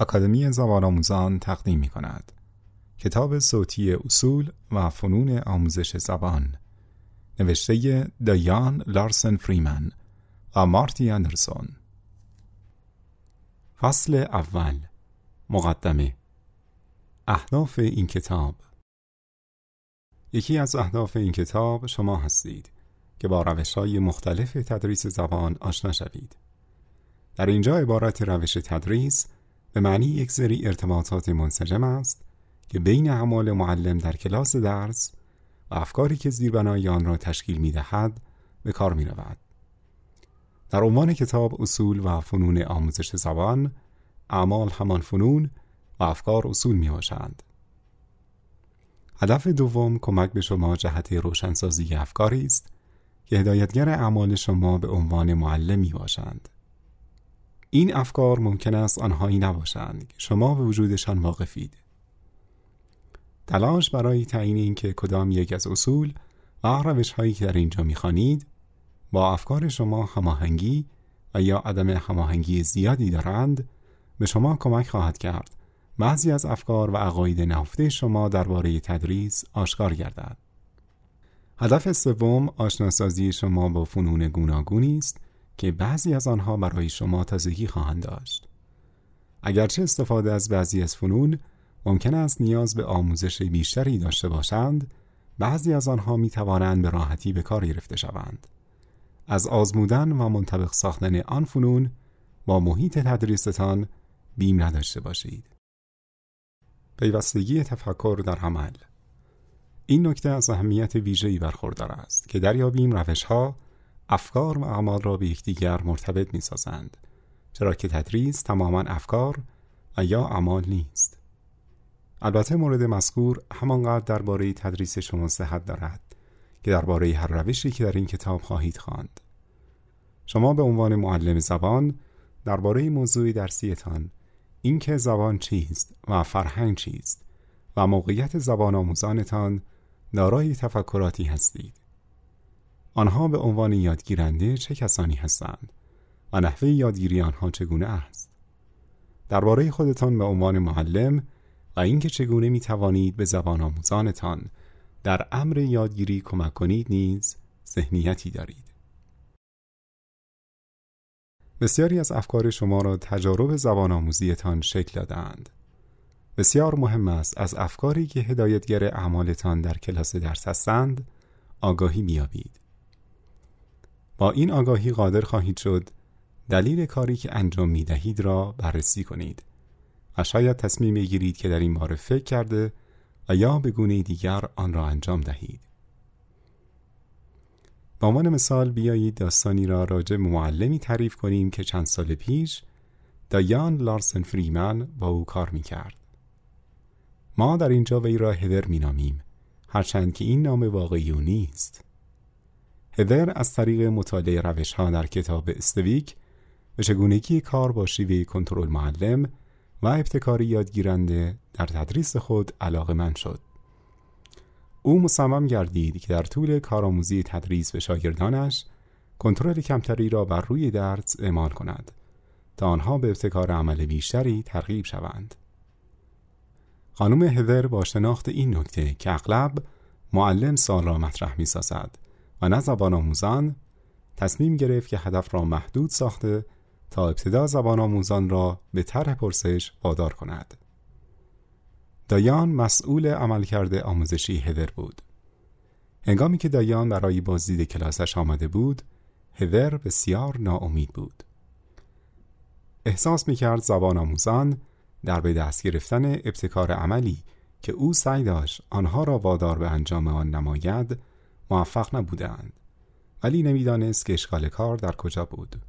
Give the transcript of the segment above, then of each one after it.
اکادمی زبان آموزان تقدیم می کند. کتاب صوتی اصول و فنون آموزش زبان. نوشته دایان لارسن فریمن و مارتی اندرسون. فصل اول. مقدمه. اهداف این کتاب. یکی از اهداف این کتاب شما هستید که با روش های مختلف تدریس زبان آشنا شوید. در اینجا عبارت روش تدریس به معنی یک سری ارتباطات منسجم است که بین اعمال معلم در کلاس درس و افکاری که زیربنای آن را تشکیل می دهد به کار می رود. در عنوان کتاب اصول و فنون آموزش زبان اعمال همان فنون و افکار اصول می باشند. هدف دوم کمک به شما جهت روشنسازی افکاری است که هدایتگر اعمال شما به عنوان معلم می باشند. این افکار ممکن است آنهایی نباشند که شما به وجودشان واقفید. تلاش برای تعیین اینکه کدام یک از اصول و روش هایی که در اینجا می‌خوانید با افکار شما هماهنگی و یا عدم هماهنگی زیادی دارند به شما کمک خواهد کرد بعضی از افکار و عقاید نهفته شما درباره تدریس آشکار گردد. هدف سوم آشناسازی شما با فنون گوناگونی است که بعضی از آنها برای شما تازگی خواهند داشت. اگرچه استفاده از بعضی از فنون ممکن است نیاز به آموزش بیشتری داشته باشند، بعضی از آنها می توانند به راحتی به کار گرفته شوند. از آزمودن و منطبق ساختن آن فنون با محیط تدریستان بیم نداشته باشید. پیوستگی تفکر در عمل این نکته از اهمیت ویژه‌ای برخوردار است که دریابیم روشها افکار و اعمال را به یکدیگر مرتبط می‌سازند چرا که تدریس تماما افکار و یا اعمال نیست. البته مورد مذکور همانقدر درباره تدریس شما صحت دارد که درباره هر روشی که در این کتاب خواهید خواند. شما به عنوان معلم زبان درباره موضوع درسیتان اینکه زبان چیست و فرهنگ چیست و موقعیت زبان آموزانتان دارای تفکراتی هستید. آنها به عنوان یادگیرنده چه کسانی هستند و نحوه یادگیری آنها چگونه است درباره خودتان به عنوان معلم و اینکه چگونه می توانید به زبان آموزانتان در امر یادگیری کمک کنید نیز ذهنیتی دارید بسیاری از افکار شما را تجارب زبان آموزیتان شکل دادند. بسیار مهم است از افکاری که هدایتگر اعمالتان در کلاس درس هستند آگاهی بیابید. با این آگاهی قادر خواهید شد دلیل کاری که انجام می دهید را بررسی کنید و شاید تصمیم بگیرید که در این باره فکر کرده و یا به گونه دیگر آن را انجام دهید. به عنوان مثال بیایید داستانی را راجع معلمی تعریف کنیم که چند سال پیش دایان لارسن فریمن با او کار می کرد. ما در اینجا وی را هدر می نامیم هرچند که این نام واقعی او نیست. هدر از طریق مطالعه روش ها در کتاب استویک به چگونگی کار با شیوه کنترل معلم و ابتکاری یادگیرنده در تدریس خود علاقه شد. او مصمم گردید که در طول کارآموزی تدریس به شاگردانش کنترل کمتری را بر روی درس اعمال کند تا آنها به ابتکار عمل بیشتری ترغیب شوند. خانم هدر با شناخت این نکته که اغلب معلم سال را مطرح می سازد و نه زبان آموزان تصمیم گرفت که هدف را محدود ساخته تا ابتدا زبان آموزان را به طرح پرسش وادار کند. دایان مسئول عملکرد آموزشی هدر بود. هنگامی که دایان برای بازدید کلاسش آمده بود، هدر بسیار ناامید بود. احساس می‌کرد زبان آموزان در به دست گرفتن ابتکار عملی که او سعی داشت آنها را وادار به انجام آن نماید موفق نبودند ولی نمی‌دانست که اشکال کار در کجا بود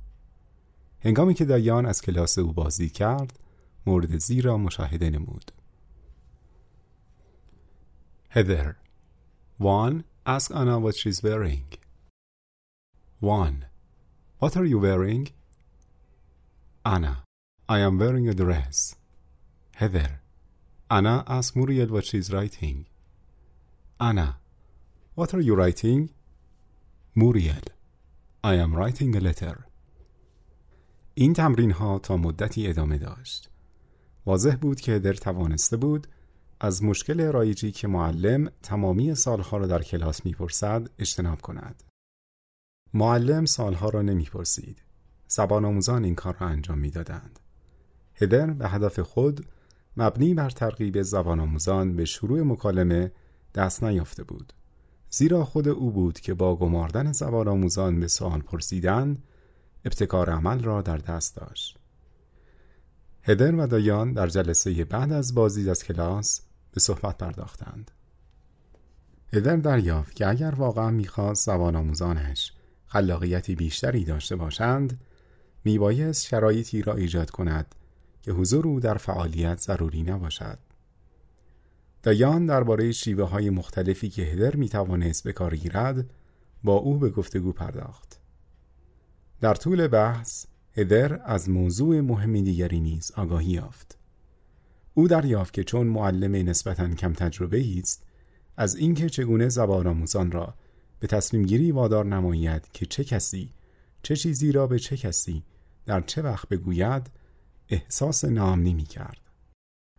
هنگامی که دایان از کلاس او بازی کرد مورد زیر را مشاهده نمود Heather. 1. Ask Anna what she's wearing. 1. What are you wearing? Anna. I am wearing a dress. Heather. Anna ask Muriel what she's writing. Anna. What are you writing? Muriel. I am writing a letter. این تمرین ها تا مدتی ادامه داشت. واضح بود که هدر توانسته بود از مشکل رایجی که معلم تمامی سالها را در کلاس می‌پرسد اجتناب کند. معلم سالها را نمی‌پرسید. زبان آموزان این کار را انجام می‌دادند. هدر به هدف خود مبنی بر ترغیب زبان آموزان به شروع مکالمه دست نیافته بود. زیرا خود او بود که با گماردن زبان آموزان به سوال پرسیدن ابتکار عمل را در دست داشت. هدر و دایان در جلسه بعد از بازدید از کلاس به صحبت پرداختند. هدر دریافت که اگر واقعا می‌خواست زبان آموزانش خلاقیتی بیشتری داشته باشند میبایست شرایطی را ایجاد کند که حضور او در فعالیت ضروری نباشد. دایان درباره شیوه های مختلفی که هدر می توانست به کار گیرد با او به گفتگو پرداخت. در طول بحث هدر از موضوع مهم دیگری نیز آگاهی یافت. او دریافت که چون معلم نسبتا کم تجربه است از اینکه چگونه زبان آموزان را به تصمیم گیری وادار نماید که چه کسی چه چیزی را به چه کسی در چه وقت بگوید احساس ناامنی می کرد.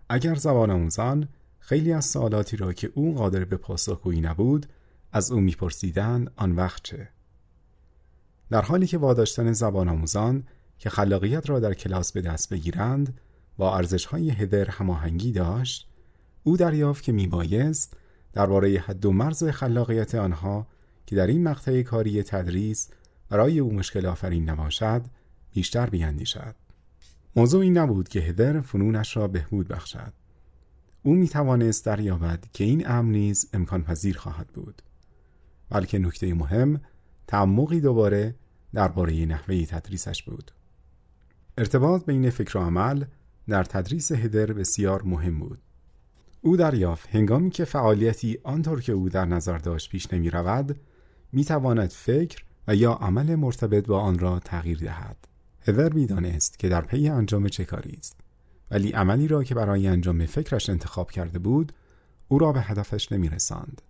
اگر زبان آموزان خیلی از سوالاتی را که او قادر به پاسخگویی نبود از او میپرسیدند آن وقت چه؟ در حالی که واداشتن زبان آموزان که خلاقیت را در کلاس به دست بگیرند با ارزش های هدر هماهنگی داشت او دریافت که میبایست درباره حد و مرز خلاقیت آنها که در این مقطع کاری تدریس برای او مشکل آفرین نباشد بیشتر بیاندیشد. موضوع این نبود که هدر فنونش را بهبود بخشد. او می توانست دریابد که این امر نیز امکان پذیر خواهد بود. بلکه نکته مهم تعمقی دوباره درباره نحوه تدریسش بود. ارتباط بین فکر و عمل در تدریس هدر بسیار مهم بود. او دریافت هنگامی که فعالیتی آنطور که او در نظر داشت پیش نمی رود می تواند فکر و یا عمل مرتبط با آن را تغییر دهد. هدر می‌دانست که در پی انجام چه کاری است. ولی عملی را که برای انجام فکرش انتخاب کرده بود او را به هدفش نمی رساند.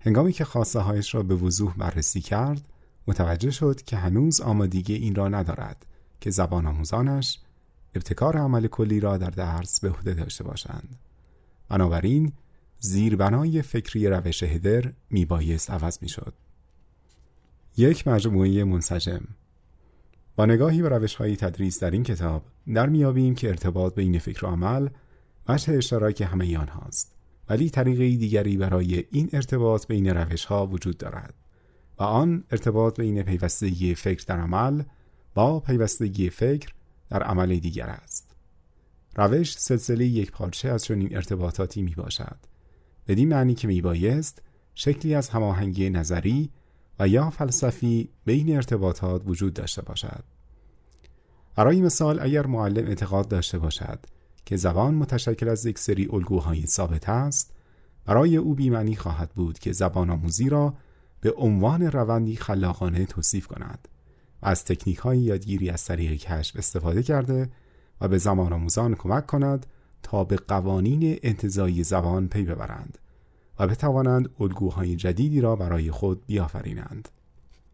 هنگامی که خواسته هایش را به وضوح بررسی کرد متوجه شد که هنوز آمادگی این را ندارد که زبان آموزانش ابتکار عمل کلی را در درس به عهده داشته باشند. بنابراین زیربنای فکری روش هدر میبایست عوض می‌شد. یک مجموعه منسجم با نگاهی به روش های تدریس در این کتاب در میابیم که ارتباط بین فکر و عمل وجه اشتراک همه آنهاست. ولی طریقه دیگری برای این ارتباط بین روش ها وجود دارد و آن ارتباط بین پیوستگی فکر در عمل با پیوستگی فکر در عمل دیگر است. روش سلسله یک پارچه از چنین ارتباطاتی می باشد بدین معنی که می بایست شکلی از هماهنگی نظری و یا فلسفی بین ارتباطات وجود داشته باشد. برای مثال اگر معلم اعتقاد داشته باشد که زبان متشکل از یک سری الگوهای ثابت است برای او بیمعنی خواهد بود که زبان آموزی را به عنوان روندی خلاقانه توصیف کند و از تکنیک های یادگیری از طریق کشف استفاده کرده و به زمان آموزان کمک کند تا به قوانین انتظایی زبان پی ببرند و بتوانند الگوهای جدیدی را برای خود بیافرینند.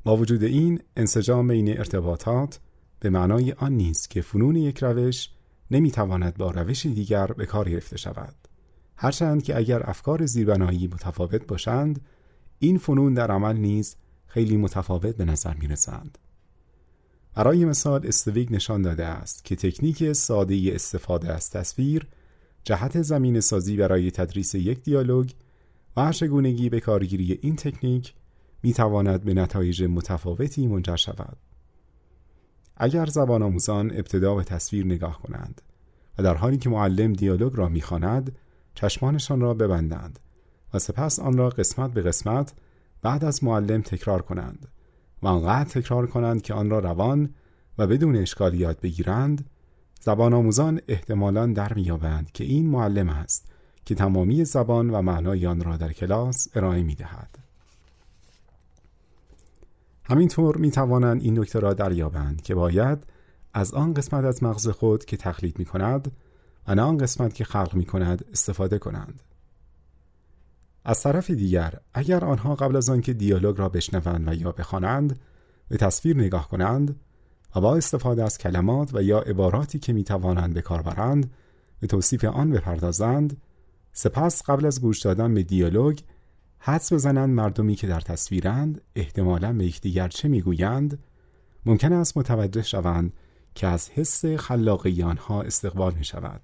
با وجود این انسجام بین ارتباطات به معنای آن نیست که فنون یک روش نمی‌تواند با روش دیگر به کار گرفته شود. هرچند که اگر افکار زیربنایی متفاوت باشند، این فنون در عمل نیز خیلی متفاوت به نظر می رسند. برای مثال استویگ نشان داده است که تکنیک ساده استفاده از تصویر جهت زمین سازی برای تدریس یک دیالوگ و چگونگی به کارگیری این تکنیک می تواند به نتایج متفاوتی منجر شود. اگر زبان آموزان ابتدا به تصویر نگاه کنند و در حالی که معلم دیالوگ را می‌خواند چشمانشان را ببندند و سپس آن را قسمت به قسمت بعد از معلم تکرار کنند و آنقدر تکرار کنند که آن را روان و بدون اشکالیات بگیرند زبان آموزان احتمالا در میابند که این معلم است که تمامی زبان و معنای آن را در کلاس ارائه می دهد. همینطور می توانند این نکته را دریابند که باید از آن قسمت از مغز خود که تقلید می کند و نه آن قسمت که خلق می کند استفاده کنند. از طرف دیگر اگر آنها قبل از آنکه دیالوگ را بشنوند و یا بخوانند به تصویر نگاه کنند و با استفاده از کلمات و یا عباراتی که می توانند به کار برند به توصیف آن بپردازند سپس قبل از گوش دادن به دیالوگ حدس بزنند مردمی که در تصویرند احتمالا به یکدیگر چه می‌گویند؟ ممکن است متوجه شوند که از حس خلاقی آنها استقبال می شود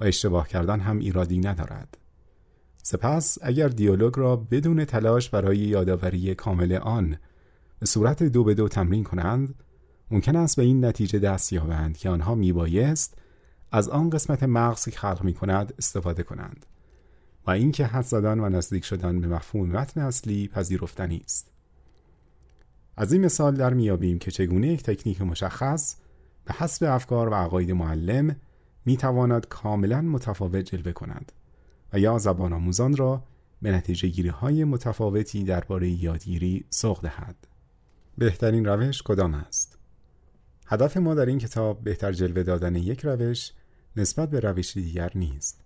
و اشتباه کردن هم ایرادی ندارد. سپس اگر دیالوگ را بدون تلاش برای یادآوری کامل آن به صورت دو به دو تمرین کنند ممکن است به این نتیجه دست یابند که آنها میبایست از آن قسمت مغز که خلق می کند استفاده کنند و اینکه حد زدن و نزدیک شدن به مفهوم متن اصلی پذیرفتنی است از این مثال در میابیم که چگونه یک تکنیک مشخص به حسب افکار و عقاید معلم می تواند کاملا متفاوت جلوه کند و یا زبان آموزان را به نتیجه گیری های متفاوتی درباره یادگیری سوق دهد. بهترین روش کدام است؟ هدف ما در این کتاب بهتر جلوه دادن یک روش نسبت به روش دیگر نیست.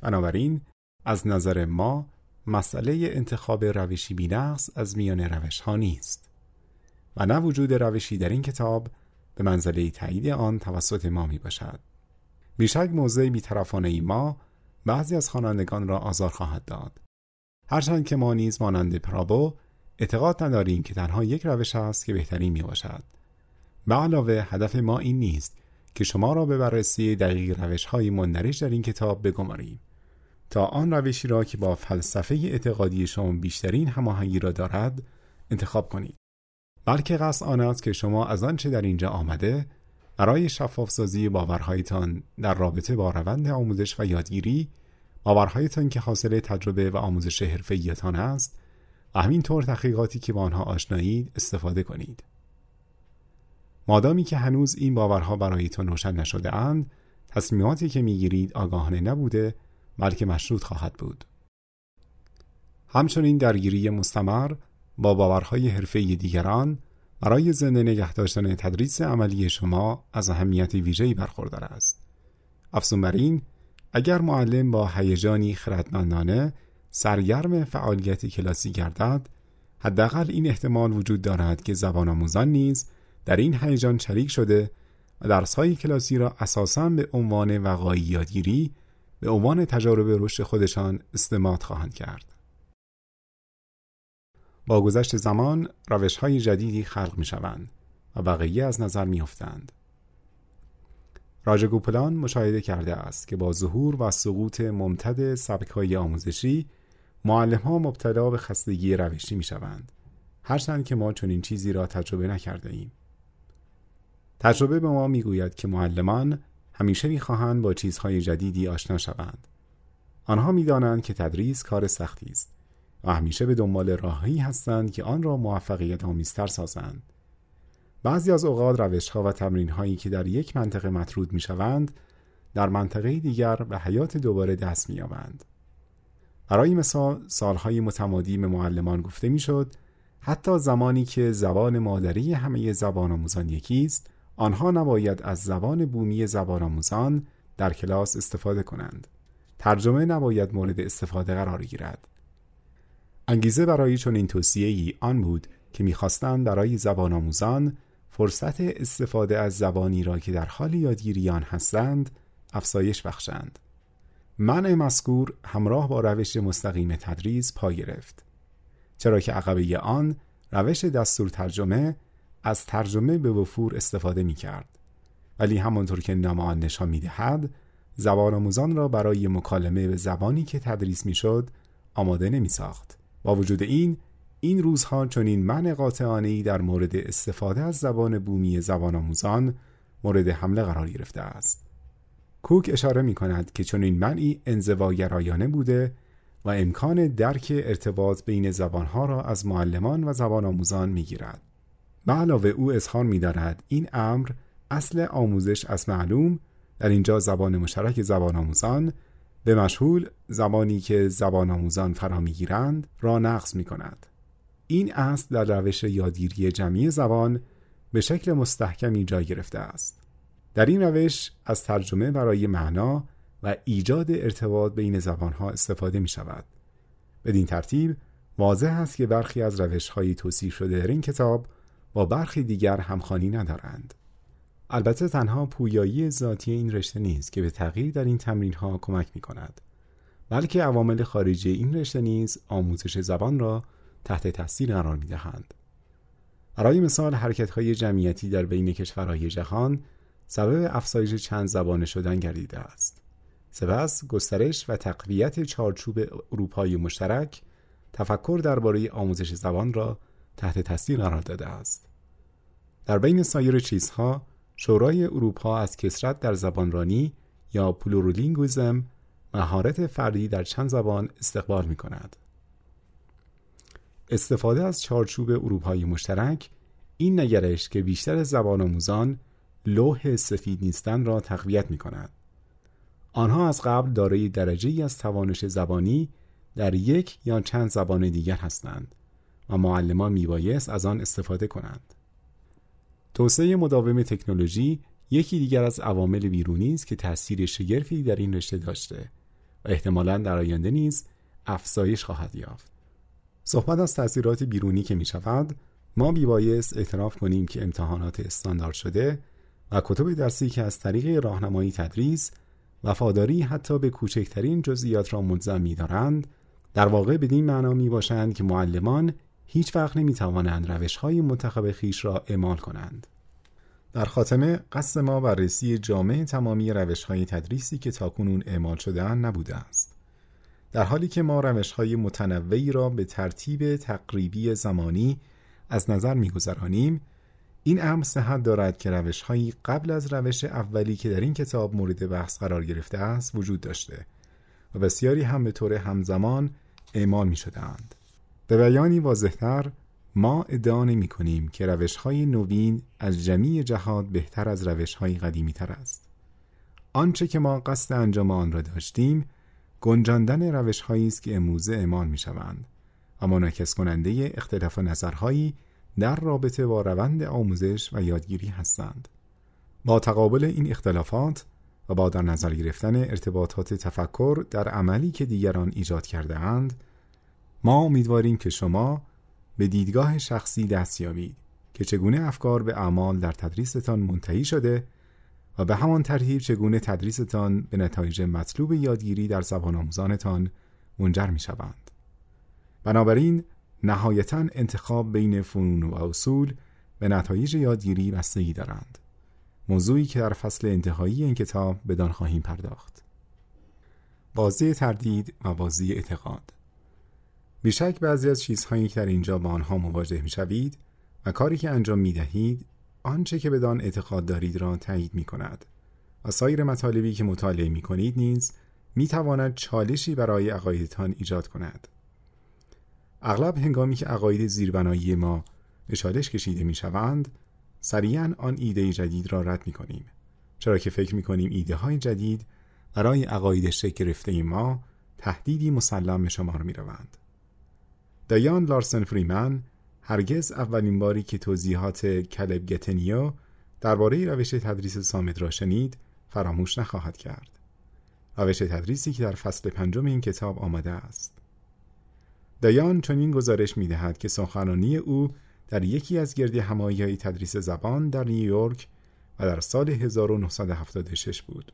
بنابراین از نظر ما مسئله انتخاب روشی بینقص از میان روش ها نیست و نه وجود روشی در این کتاب به منزله تایید آن توسط ما می باشد. بیشک موضع بیطرفانه ما بعضی از خوانندگان را آزار خواهد داد. هرچند که ما نیز مانند پرابو اعتقاد نداریم که تنها یک روش است که بهترین می باشد. به علاوه هدف ما این نیست که شما را به بررسی دقیق روش های مندرج در این کتاب بگماریم تا آن روشی را که با فلسفه اعتقادی شما بیشترین هماهنگی را دارد انتخاب کنید. بلکه قصد آن است که شما از آنچه در اینجا آمده برای شفافسازی باورهایتان در رابطه با روند آموزش و یادگیری باورهایتان که حاصل تجربه و آموزش حرفه‌ایتان است و همینطور تحقیقاتی که با آنها آشنایید استفاده کنید مادامی که هنوز این باورها برایتان روشن نشده اند تصمیماتی که می‌گیرید آگاهانه نبوده بلکه مشروط خواهد بود همچنین درگیری مستمر با باورهای حرفه‌ای دیگران برای زنده نگه داشتن تدریس عملی شما از اهمیت ویژه‌ای برخوردار است. افزون بر این، اگر معلم با هیجانی خردمندانه سرگرم فعالیت کلاسی گردد، حداقل این احتمال وجود دارد که زبان آموزان نیز در این هیجان شریک شده و درسهای کلاسی را اساساً به عنوان وقایی یادگیری به عنوان تجارب رشد خودشان استماد خواهند کرد. با گذشت زمان روش های جدیدی خلق می شوند و بقیه از نظر می افتند. راجگوپلان مشاهده کرده است که با ظهور و سقوط ممتد سبک های آموزشی معلم ها مبتلا به خستگی روشی می شوند. هرچند که ما چنین چیزی را تجربه نکرده ایم. تجربه به ما می گوید که معلمان همیشه می خواهند با چیزهای جدیدی آشنا شوند. آنها می دانند که تدریس کار سختی است و همیشه به دنبال راهی هستند که آن را موفقیت آمیزتر سازند. بعضی از اوقات روش ها و تمرین هایی که در یک منطقه مطرود می شوند در منطقه دیگر به حیات دوباره دست می یابند. برای مثال سالهای متمادی به معلمان گفته می شد حتی زمانی که زبان مادری همه زبان آموزان یکی است آنها نباید از زبان بومی زبان آموزان در کلاس استفاده کنند. ترجمه نباید مورد استفاده قرار گیرد. انگیزه برای چنین توصیه ای آن بود که می‌خواستند برای زبان آموزان فرصت استفاده از زبانی را که در حال یادگیری آن هستند افزایش بخشند. منع مذکور همراه با روش مستقیم تدریس پا گرفت. چرا که عقبه آن روش دستور ترجمه از ترجمه به وفور استفاده می کرد. ولی همانطور که نام آن نشان می دهد زبان آموزان را برای مکالمه به زبانی که تدریس می شد آماده نمی ساخت. با وجود این این روزها چنین من قاطعانه در مورد استفاده از زبان بومی زبان آموزان مورد حمله قرار گرفته است. کوک اشاره می کند که چنین منعی انزواگرایانه بوده و امکان درک ارتباط بین زبانها را از معلمان و زبان آموزان می گیرد. به علاوه او اظهار می دارد این امر اصل آموزش از معلوم در اینجا زبان مشترک زبان آموزان به مشهول زبانی که زبان آموزان فرا می‌گیرند را نقض می کند. این اصل در روش یادگیری جمعی زبان به شکل مستحکمی جای گرفته است. در این روش از ترجمه برای معنا و ایجاد ارتباط بین زبانها استفاده می شود. بدین ترتیب واضح است که برخی از روش های توصیف شده در این کتاب با برخی دیگر همخوانی ندارند. البته تنها پویایی ذاتی این رشته نیست که به تغییر در این تمرین ها کمک می کند بلکه عوامل خارجی این رشته نیز آموزش زبان را تحت تاثیر قرار می دهند. برای مثال حرکت های جمعیتی در بین کشورهای جهان سبب افزایش چند زبانه شدن گردیده است. سپس گسترش و تقویت چارچوب اروپای مشترک تفکر درباره آموزش زبان را تحت تاثیر قرار داده است. در بین سایر چیزها شورای اروپا از کثرت در زباندانی یا plurilingualism مهارت فردی در چند زبان استقبال می کند. استفاده از چارچوب اروپایی مشترک این نگرش که بیشتر زبان آموزان لوح سفید نیستن را تقویت می کند. آنها از قبل دارای درجه ای از توانش زبانی در یک یا چند زبان دیگر هستند و معلمان میبایست از آن استفاده کنند. توسعه مداوم تکنولوژی یکی دیگر از عوامل بیرونی است که تاثیر شگرفی در این رشته داشته و احتمالا در آینده نیز افزایش خواهد یافت. صحبت از تاثیرات بیرونی که می شود ما بیبایست اعتراف کنیم که امتحانات استاندارد شده و کتب درسی که از طریق راهنمایی تدریس وفاداری حتی به کوچکترین جزئیات را ملزم می دارند در واقع بدین معنا می باشند که معلمان هیچ وقت نمی توانند روش های منتخب خیش را اعمال کنند. در خاتمه قصد ما بررسی جامع تمامی روش های تدریسی که تاکنون اعمال شده نبوده است. در حالی که ما روش های متنوعی را به ترتیب تقریبی زمانی از نظر میگذرانیم این امر صحت دارد که روش هایی قبل از روش اولی که در این کتاب مورد بحث قرار گرفته است وجود داشته و بسیاری هم به طور همزمان اعمال می شدند. به بیانی واضحتر ما ادعا نمی کنیم که روش های نوین از جمیع جهات بهتر از روش های قدیمی تر است. آنچه که ما قصد انجام آن را داشتیم گنجاندن روش هایی است که امروزه اعمال می شوند و منعکس کننده اختلاف نظرهایی در رابطه با روند آموزش و یادگیری هستند. با تقابل این اختلافات و با در نظر گرفتن ارتباطات تفکر در عملی که دیگران ایجاد کرده اند، ما امیدواریم که شما به دیدگاه شخصی دست یابید که چگونه افکار به اعمال در تدریستان منتهی شده و به همان ترتیب چگونه تدریستان به نتایج مطلوب یادگیری در زبان آموزانتان منجر می شوند. بنابراین نهایتا انتخاب بین فنون و اصول به نتایج یادگیری بستگی دارند. موضوعی که در فصل انتهایی این کتاب بدان خواهیم پرداخت. بازی تردید و بازی اعتقاد بیشک بعضی از چیزهایی که در اینجا با آنها مواجه می شوید و کاری که انجام می دهید آنچه که بدان اعتقاد دارید را تایید می کند و سایر مطالبی که مطالعه می کنید نیز می تواند چالشی برای عقایدتان ایجاد کند. اغلب هنگامی که عقاید زیربنایی ما به چالش کشیده می شوند سریعا آن ایده جدید را رد می کنیم چرا که فکر می کنیم ایده های جدید برای عقاید شکل گرفته ما تهدیدی مسلم به شمار می روند. دایان لارسن فریمن هرگز اولین باری که توضیحات کلب گتنیو درباره روش تدریس سامد را شنید فراموش نخواهد کرد. روش تدریسی که در فصل پنجم این کتاب آمده است. دایان چنین گزارش می دهد که سخنرانی او در یکی از گردی همایی های تدریس زبان در نیویورک و در سال 1976 بود.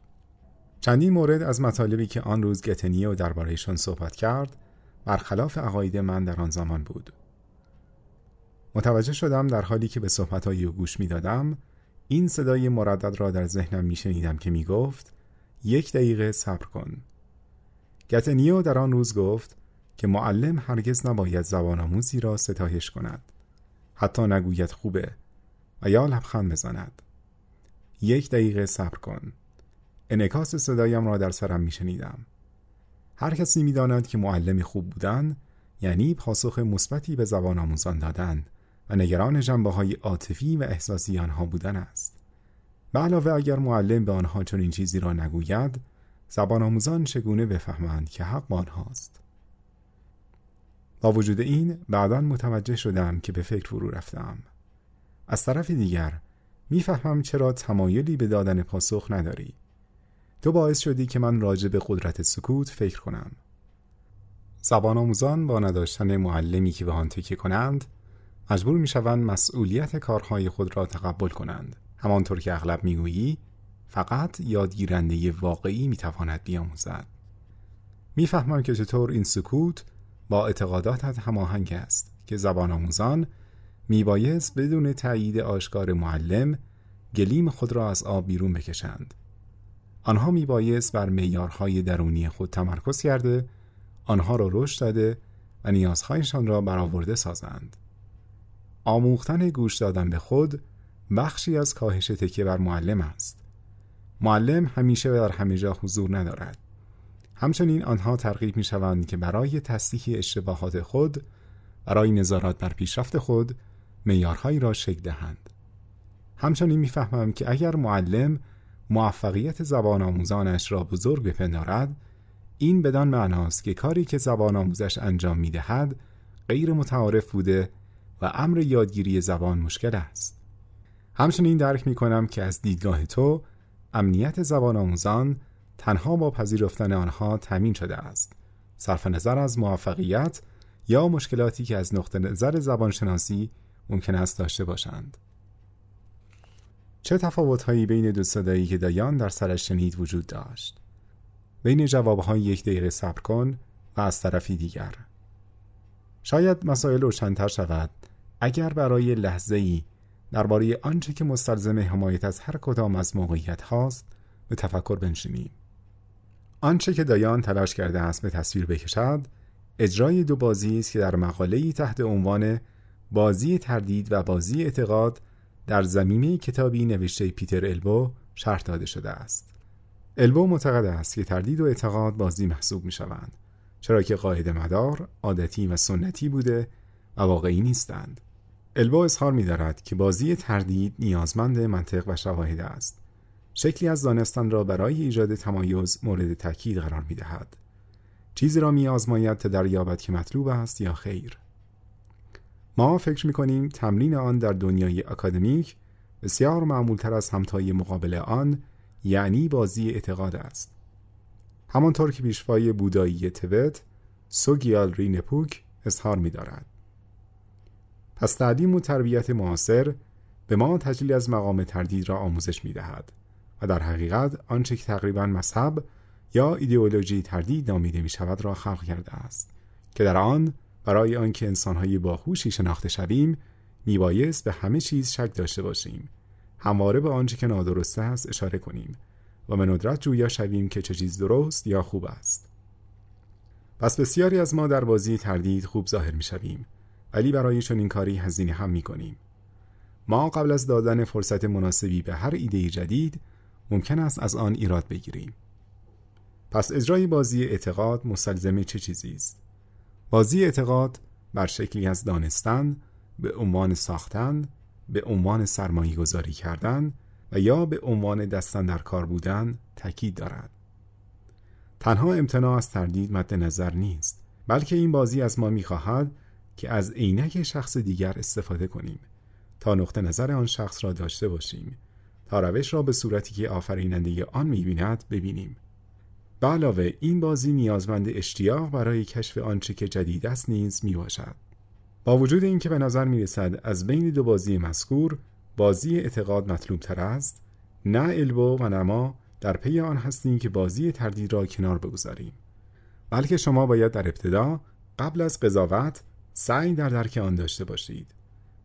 چندین مورد از مطالبی که آن روز گتنیو دربارهشان صحبت کرد برخلاف عقاید من در آن زمان بود. متوجه شدم در حالی که به صحبتهای او گوش می دادم این صدای مردد را در ذهنم می شنیدم که می گفت یک دقیقه صبر کن. گتنیو در آن روز گفت که معلم هرگز نباید زبان آموزی را ستایش کند. حتی نگوید خوبه و یا لبخند بزند. یک دقیقه صبر کن. انعکاس صدایم را در سرم می شنیدم. هر کسی می داند که معلم خوب بودن یعنی پاسخ مثبتی به زبان آموزان دادن و نگران جنبه های عاطفی و احساسی آنها بودن است. به علاوه اگر معلم به آنها چون این چیزی را نگوید زبان آموزان چگونه بفهمند که حق با آنهاست با وجود این بعدا متوجه شدم که به فکر فرو رفتم. از طرف دیگر می‌فهمم چرا تمایلی به دادن پاسخ نداری. تو باعث شدی که من راجع به قدرت سکوت فکر کنم. زبان آموزان با نداشتن معلمی که به آن تکیه کنند مجبور می شوند مسئولیت کارهای خود را تقبل کنند. همانطور که اغلب می‌گویی فقط یادگیرنده واقعی می‌تواند بیاموزد. می‌فهمم که چطور این سکوت با اعتقاداتت هماهنگ است که زبان آموزان میبایست بدون تایید آشکار معلم گلیم خود را از آب بیرون بکشند. آنها میبایست بر معیارهای درونی خود تمرکز کرده آنها را رشد داده و نیازهایشان را برآورده سازند. آموختن گوش دادن به خود بخشی از کاهش تکیه بر معلم است. معلم همیشه در همه جا حضور ندارد. همچنین آنها ترغیب می شوند که برای تصحیح اشتباهات خود برای نظارت بر پیشرفت خود معیارهایی را شکل دهند. همچنین می‌فهمم که اگر معلم موفقیت زبان آموزانش را بزرگ بپندارد. این بدان معناست که کاری که زبان آموزش انجام می دهد غیر متعارف بوده و امر یادگیری زبان مشکل است. همچنین درک می کنم که از دیدگاه تو امنیت زبان آموزان تنها با پذیرفتن آنها تمین شده است. صرف نظر از موفقیت یا مشکلاتی که از نقطه نظر زبانشناسی ممکن است داشته باشند. چه تفاوتهایی بین دو صدایی که دایان در سرش شنید وجود داشت؟ بین جوابهای یک دقیقه صبر کن و از طرفی دیگر. شاید مسائل روشنتر شود اگر برای لحظه ای درباره آنچه که مستلزم حمایت از هر کدام از موقعیت هاست به تفکر بنشینیم. آنچه که دایان تلاش کرده است به تصویر بکشد اجرای دو بازی است که در مقاله‌ای تحت عنوان بازی تردید و بازی اعتقاد در زمینه کتابی نوشته پیتر البو شرح داده شده است. البو معتقد است که تردید و اعتقاد بازی محسوب می شوند چرا که قاعده مدار عادتی و سنتی بوده و واقعی نیستند. البو اظهار می دارد که بازی تردید نیازمند منطق و شواهد است. شکلی از دانستن را برای ایجاد تمایز مورد تاکید قرار می دهد. چیزی را می آزماید تا دریابد که مطلوب است یا خیر. ما فکر می کنیم تمرین آن در دنیای اکادمیک بسیار معمولتر از همتای مقابل آن یعنی بازی اعتقاد است. همانطور که پیشوای بودایی تبت سوگیال رینپوک اظهار می دارد. پس تعلیم و تربیت معاصر به ما تجلیل از مقام تردید را آموزش می دهد و در حقیقت آنچه که تقریبا مذهب یا ایدئولوژی تردید نامیده می شود را خلق کرده است که در آن برای آنکه انسانهای باهوشی شناخته شویم میبایست به همه چیز شک داشته باشیم. همواره به آنچه که نادرسته است اشاره کنیم و به ندرت جویا شویم که چه چیز درست یا خوب است. پس بسیاری از ما در بازی تردید خوب ظاهر می شویم ولی برای چنین کاری هزینه هم می کنیم ما قبل از دادن فرصت مناسبی به هر ایده جدید ممکن است از آن ایراد بگیریم. پس اجرای بازی اعتقاد مستلزم چه چیزی است؟ بازی اعتقاد بر شکلی از دانستن به عنوان ساختن به عنوان سرمایه گذاری کردن و یا به عنوان دستن در کار بودن تاکید دارد. تنها امتناع از تردید مد نظر نیست بلکه این بازی از ما می‌خواهد که از عینک شخص دیگر استفاده کنیم تا نقطه نظر آن شخص را داشته باشیم تا روش را به صورتی که آفریننده آن می‌بیند ببینیم. به علاوه این بازی نیازمند اشتیاق برای کشف آنچه که جدید است نیز می باشد. با وجود اینکه به نظر می رسد از بین دو بازی مذکور بازی اعتقاد مطلوب تر است نه البو و نما در پی آن هستیم که بازی تردید را کنار بگذاریم بلکه شما باید در ابتدا قبل از قضاوت سعی در درک آن داشته باشید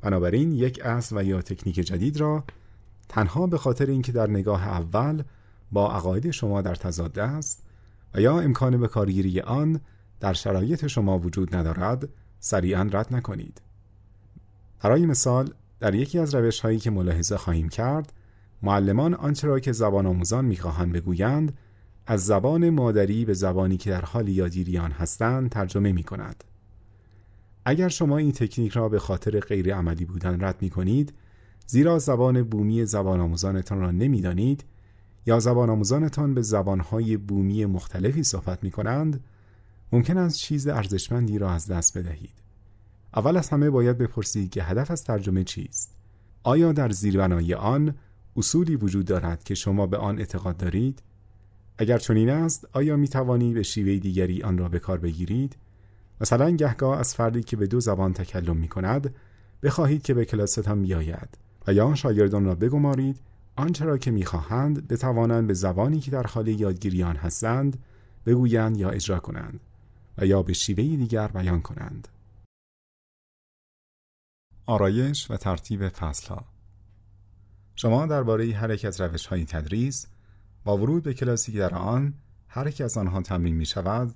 بنابراین یک اصل و یا تکنیک جدید را تنها به خاطر اینکه در نگاه اول با عقاید شما در تضاد است و یا امکان به کارگیری آن در شرایط شما وجود ندارد سریعا رد نکنید برای مثال در یکی از روش هایی که ملاحظه خواهیم کرد معلمان آنچه را که زبان آموزان می‌خواهند بگویند از زبان مادری به زبانی که در حال یادگیری آن هستند ترجمه می کند. اگر شما این تکنیک را به خاطر غیر عملی بودن رد می کنید زیرا زبان بومی زبان آموزانتان را نمی‌دانید یا زبان آموزانتان به زبانهای بومی مختلفی صحبت می کنند ممکن است چیز ارزشمندی را از دست بدهید. اول از همه باید بپرسید که هدف از ترجمه چیست. آیا در زیربنای آن اصولی وجود دارد که شما به آن اعتقاد دارید؟ اگر چنین است آیا می توانید به شیوه دیگری آن را به کار بگیرید؟ مثلا گهگاه از فردی که به دو زبان تکلم می کند بخواهید که به کلاستان بیاید و یا شاگردان را بگمارید آنچه را که می‌خواهند بتوانند به زبانی که در حال یادگیریان هستند بگویند یا اجرا کنند و یا به شیوه دیگر بیان کنند. آرایش و ترتیب فصلها شما درباره هر یک از روش های تدریس با ورود به کلاسی در آن هر یک از آنها تمرین می شود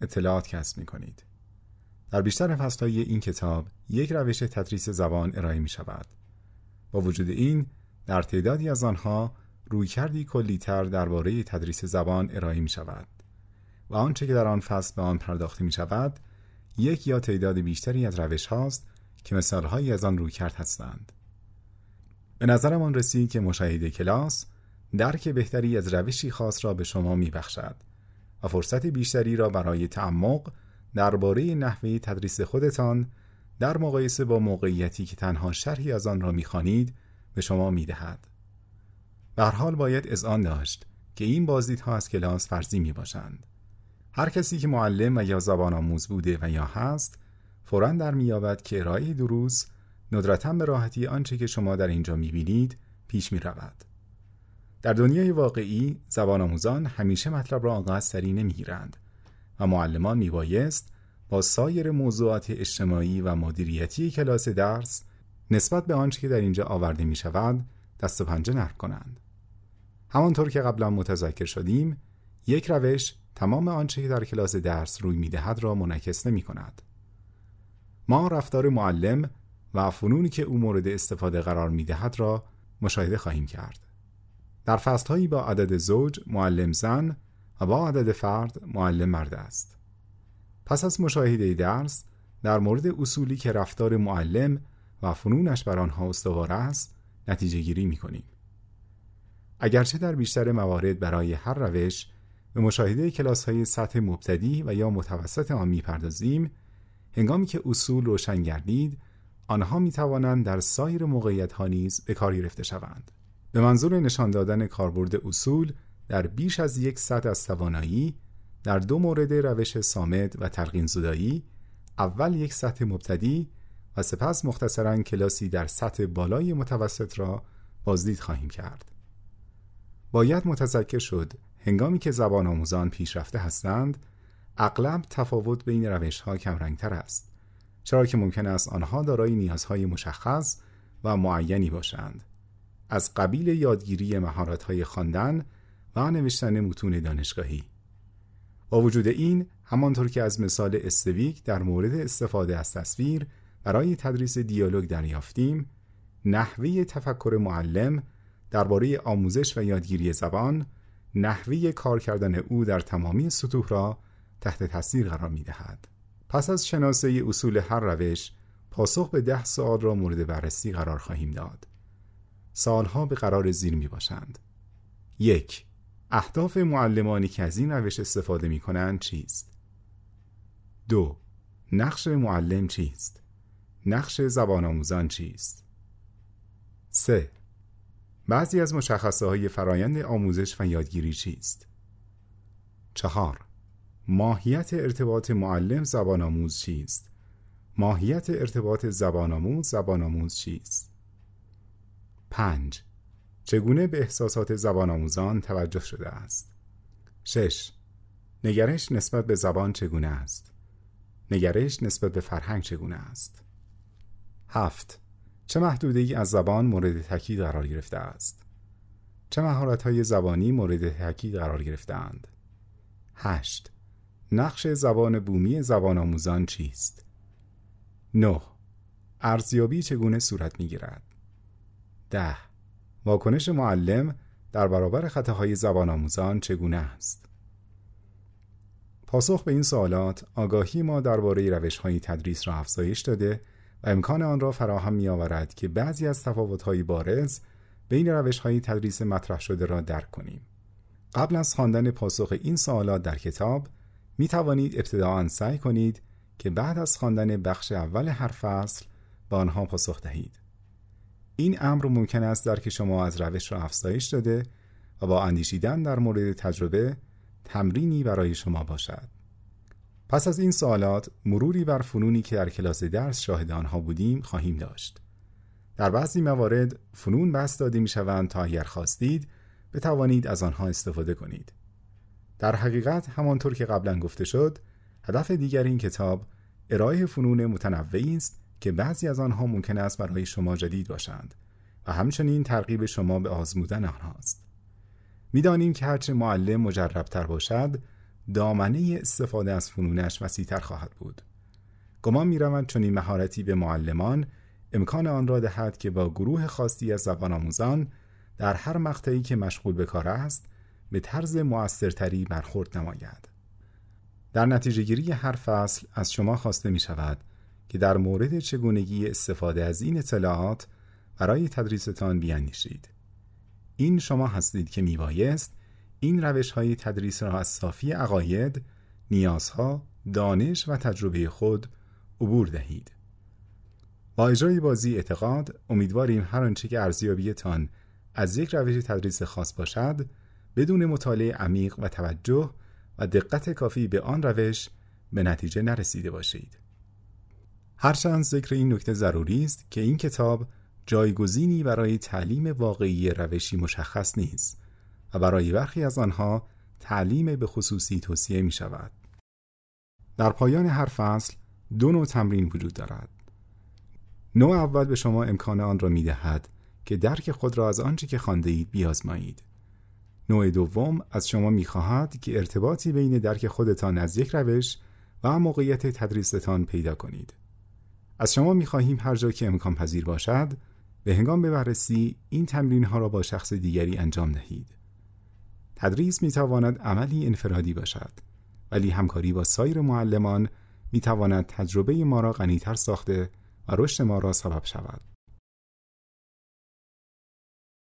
اطلاعات کسب می کنید. در بیشتر فصلهای این کتاب یک روش تدریس زبان ارائه می شود. با وجود این در تعدادی از آنها رویکردی کلیتر درباره تدریس زبان ارائه می شود و آنچه که در آن فصل به آن پرداخته می شود یک یا تعداد بیشتری از روش هاست که مثالهایی از آن رویکرد هستند. به نظرمان رسید که مشاهده کلاس درک بهتری از روشی خاص را به شما می بخشد و فرصت بیشتری را برای تعمق درباره نحوه تدریس خودتان در مقایسه با موقعیتی که تنها شرحی از آن را می‌خوانید به شما می‌دهد. به حال باید آن داشت که این بازدیدها از کلاس فرضی می باشند. هر کسی که معلم و یا زبان آموز بوده و یا هست فورا در میابد که ارائه دروس ندرتا به راحتی آنچه که شما در اینجا می‌بینید پیش می رود. در دنیای واقعی زبان آموزان همیشه مطلب را آنقدر سریع نمی‌گیرند و معلمان میبایست با سایر موضوعات اجتماعی و مدیریتی کلاس درس نسبت به آنچه که در اینجا آورده می شود دست و پنجه نرم کنند. همانطور که قبلا متذکر شدیم یک روش تمام آنچه که در کلاس درس روی می دهد را منعکس نمی کند. ما رفتار معلم و فنونی که او مورد استفاده قرار می دهد را مشاهده خواهیم کرد. در فصلهایی با عدد زوج معلم زن و با عدد فرد معلم مرد است. پس از مشاهده درس در مورد اصولی که رفتار معلم و فنونش بر آنها استوار است نتیجه گیری می کنیم. اگرچه در بیشتر موارد برای هر روش به مشاهده کلاس های سطح مبتدی و یا متوسط آن می پردازیم هنگامی که اصول روشن گردید آنها می توانند در سایر موقعیت ها نیز به کار گرفته شوند. به منظور نشان دادن کاربرد اصول در بیش از یک سطح از توانایی در دو مورد روش سامد و تلقین زدایی اول یک سطح مبتدی و سپس مختصرا کلاسی در سطح بالای متوسط را بازدید خواهیم کرد. باید متذکر شد هنگامی که زبان آموزان پیشرفته هستند اغلب تفاوت بین روش ها کمرنگتر است چرا که ممکن است آنها دارای نیازهای مشخص و معینی باشند از قبیل یادگیری مهارت های خواندن و نوشتن متون دانشگاهی با وجود این همانطور که از مثال استویک در مورد استفاده از تصویر برای تدریس دیالوگ دریافتیم نحوه تفکر معلم درباره آموزش و یادگیری زبان نحوه کار کردن او در تمامی سطوح را تحت تاثیر قرار می دهد. پس از شناسه اصول هر روش پاسخ به ده سوال را مورد بررسی قرار خواهیم داد. سالها به قرار زیر می باشند. یک اهداف معلمانی که از این روش استفاده می کنند چیست؟ دو نقش معلم چیست؟ نقش زبان آموزان چیست؟ سه بعضی از مشخصه های فرایند آموزش و یادگیری چیست؟ چهار ماهیت ارتباط معلم زبان آموز چیست؟ ماهیت ارتباط زبان آموز زبان آموز چیست؟ پنج چگونه به احساسات زبان آموزان توجه شده است؟ 6. نگرش نسبت به زبان چگونه است؟ نگرش نسبت به فرهنگ چگونه است؟ 7. چه محدوده از زبان مورد تاکید قرار گرفته است؟ چه مهارت های زبانی مورد تاکید قرار گرفتهاند؟ 8. نقش زبان بومی زبان آموزان چیست؟ 9. ارزیابی چگونه صورت می گیرد؟ 10. واکنش معلم در برابر خطاهای زبان آموزان چگونه است؟ پاسخ به این سوالات آگاهی ما درباره روش‌های تدریس را افزایش داده امکان آن را فراهم می آورد که بعضی از تفاوت‌های بارز بین روش‌های تدریس مطرح شده را درک کنیم. قبل از خواندن پاسخ این سوالات در کتاب می توانید ابتداعا سعی کنید که بعد از خواندن بخش اول هر فصل به آنها پاسخ دهید. این امر ممکن است درک شما از روش را افزایش داده و با اندیشیدن در مورد تجربه تمرینی برای شما باشد. پس از این سوالات مروری بر فنونی که در کلاس درس شاهد آنها بودیم خواهیم داشت. در بعضی موارد فنون بست داده می شوند تا اگر خواستید بتوانید از آنها استفاده کنید. در حقیقت همانطور که قبلا گفته شد هدف دیگر این کتاب ارائه فنون متنوعی است که بعضی از آنها ممکن است برای شما جدید باشند و همچنین ترغیب شما به آزمودن آنهاست. می‌دانیم که هرچه معلم مجربتر باشد دامنه استفاده از فنونش وسیعتر خواهد بود. گمان می‌روند چون این مهارتی به معلمان امکان آن را دهد که با گروه خاصی از زبان آموزان در هر مقطعی که مشغول به کار است به طرز موثرتری برخورد نماید. در نتیجه گیری هر فصل از شما خواسته می شود که در مورد چگونگی استفاده از این اطلاعات برای تدریستان بیاندیشید. این شما هستید که میبایست این روش های تدریس را از صافی عقاید، نیازها، دانش و تجربه خود عبور دهید. با اجرای بازی اعتقاد امیدواریم هر آنچه که ارزیابیتان از یک روش تدریس خاص باشد بدون مطالعه عمیق و توجه و دقت کافی به آن روش به نتیجه نرسیده باشید. هرچند ذکر این نکته ضروری است که این کتاب جایگزینی برای تعلیم واقعی روشی مشخص نیست و برای برخی از آنها تعلیم به خصوصی توصیه می شود. در پایان هر فصل دو نوع تمرین وجود دارد. نوع اول به شما امکان آن را می دهد که درک خود را از آنچه که خانده اید بیازمایید. نوع دوم از شما می خواهد که ارتباطی بین درک خودتان از یک روش و موقعیت تدریستان پیدا کنید. از شما می خواهیم هر جا که امکان پذیر باشد به هنگام بررسی این تمرین ها را با شخص دیگری انجام دهید. تدریس می تواند عملی انفرادی باشد ولی همکاری با سایر معلمان می تواند تجربه ما را غنیتر ساخته و رشد ما را سبب شود.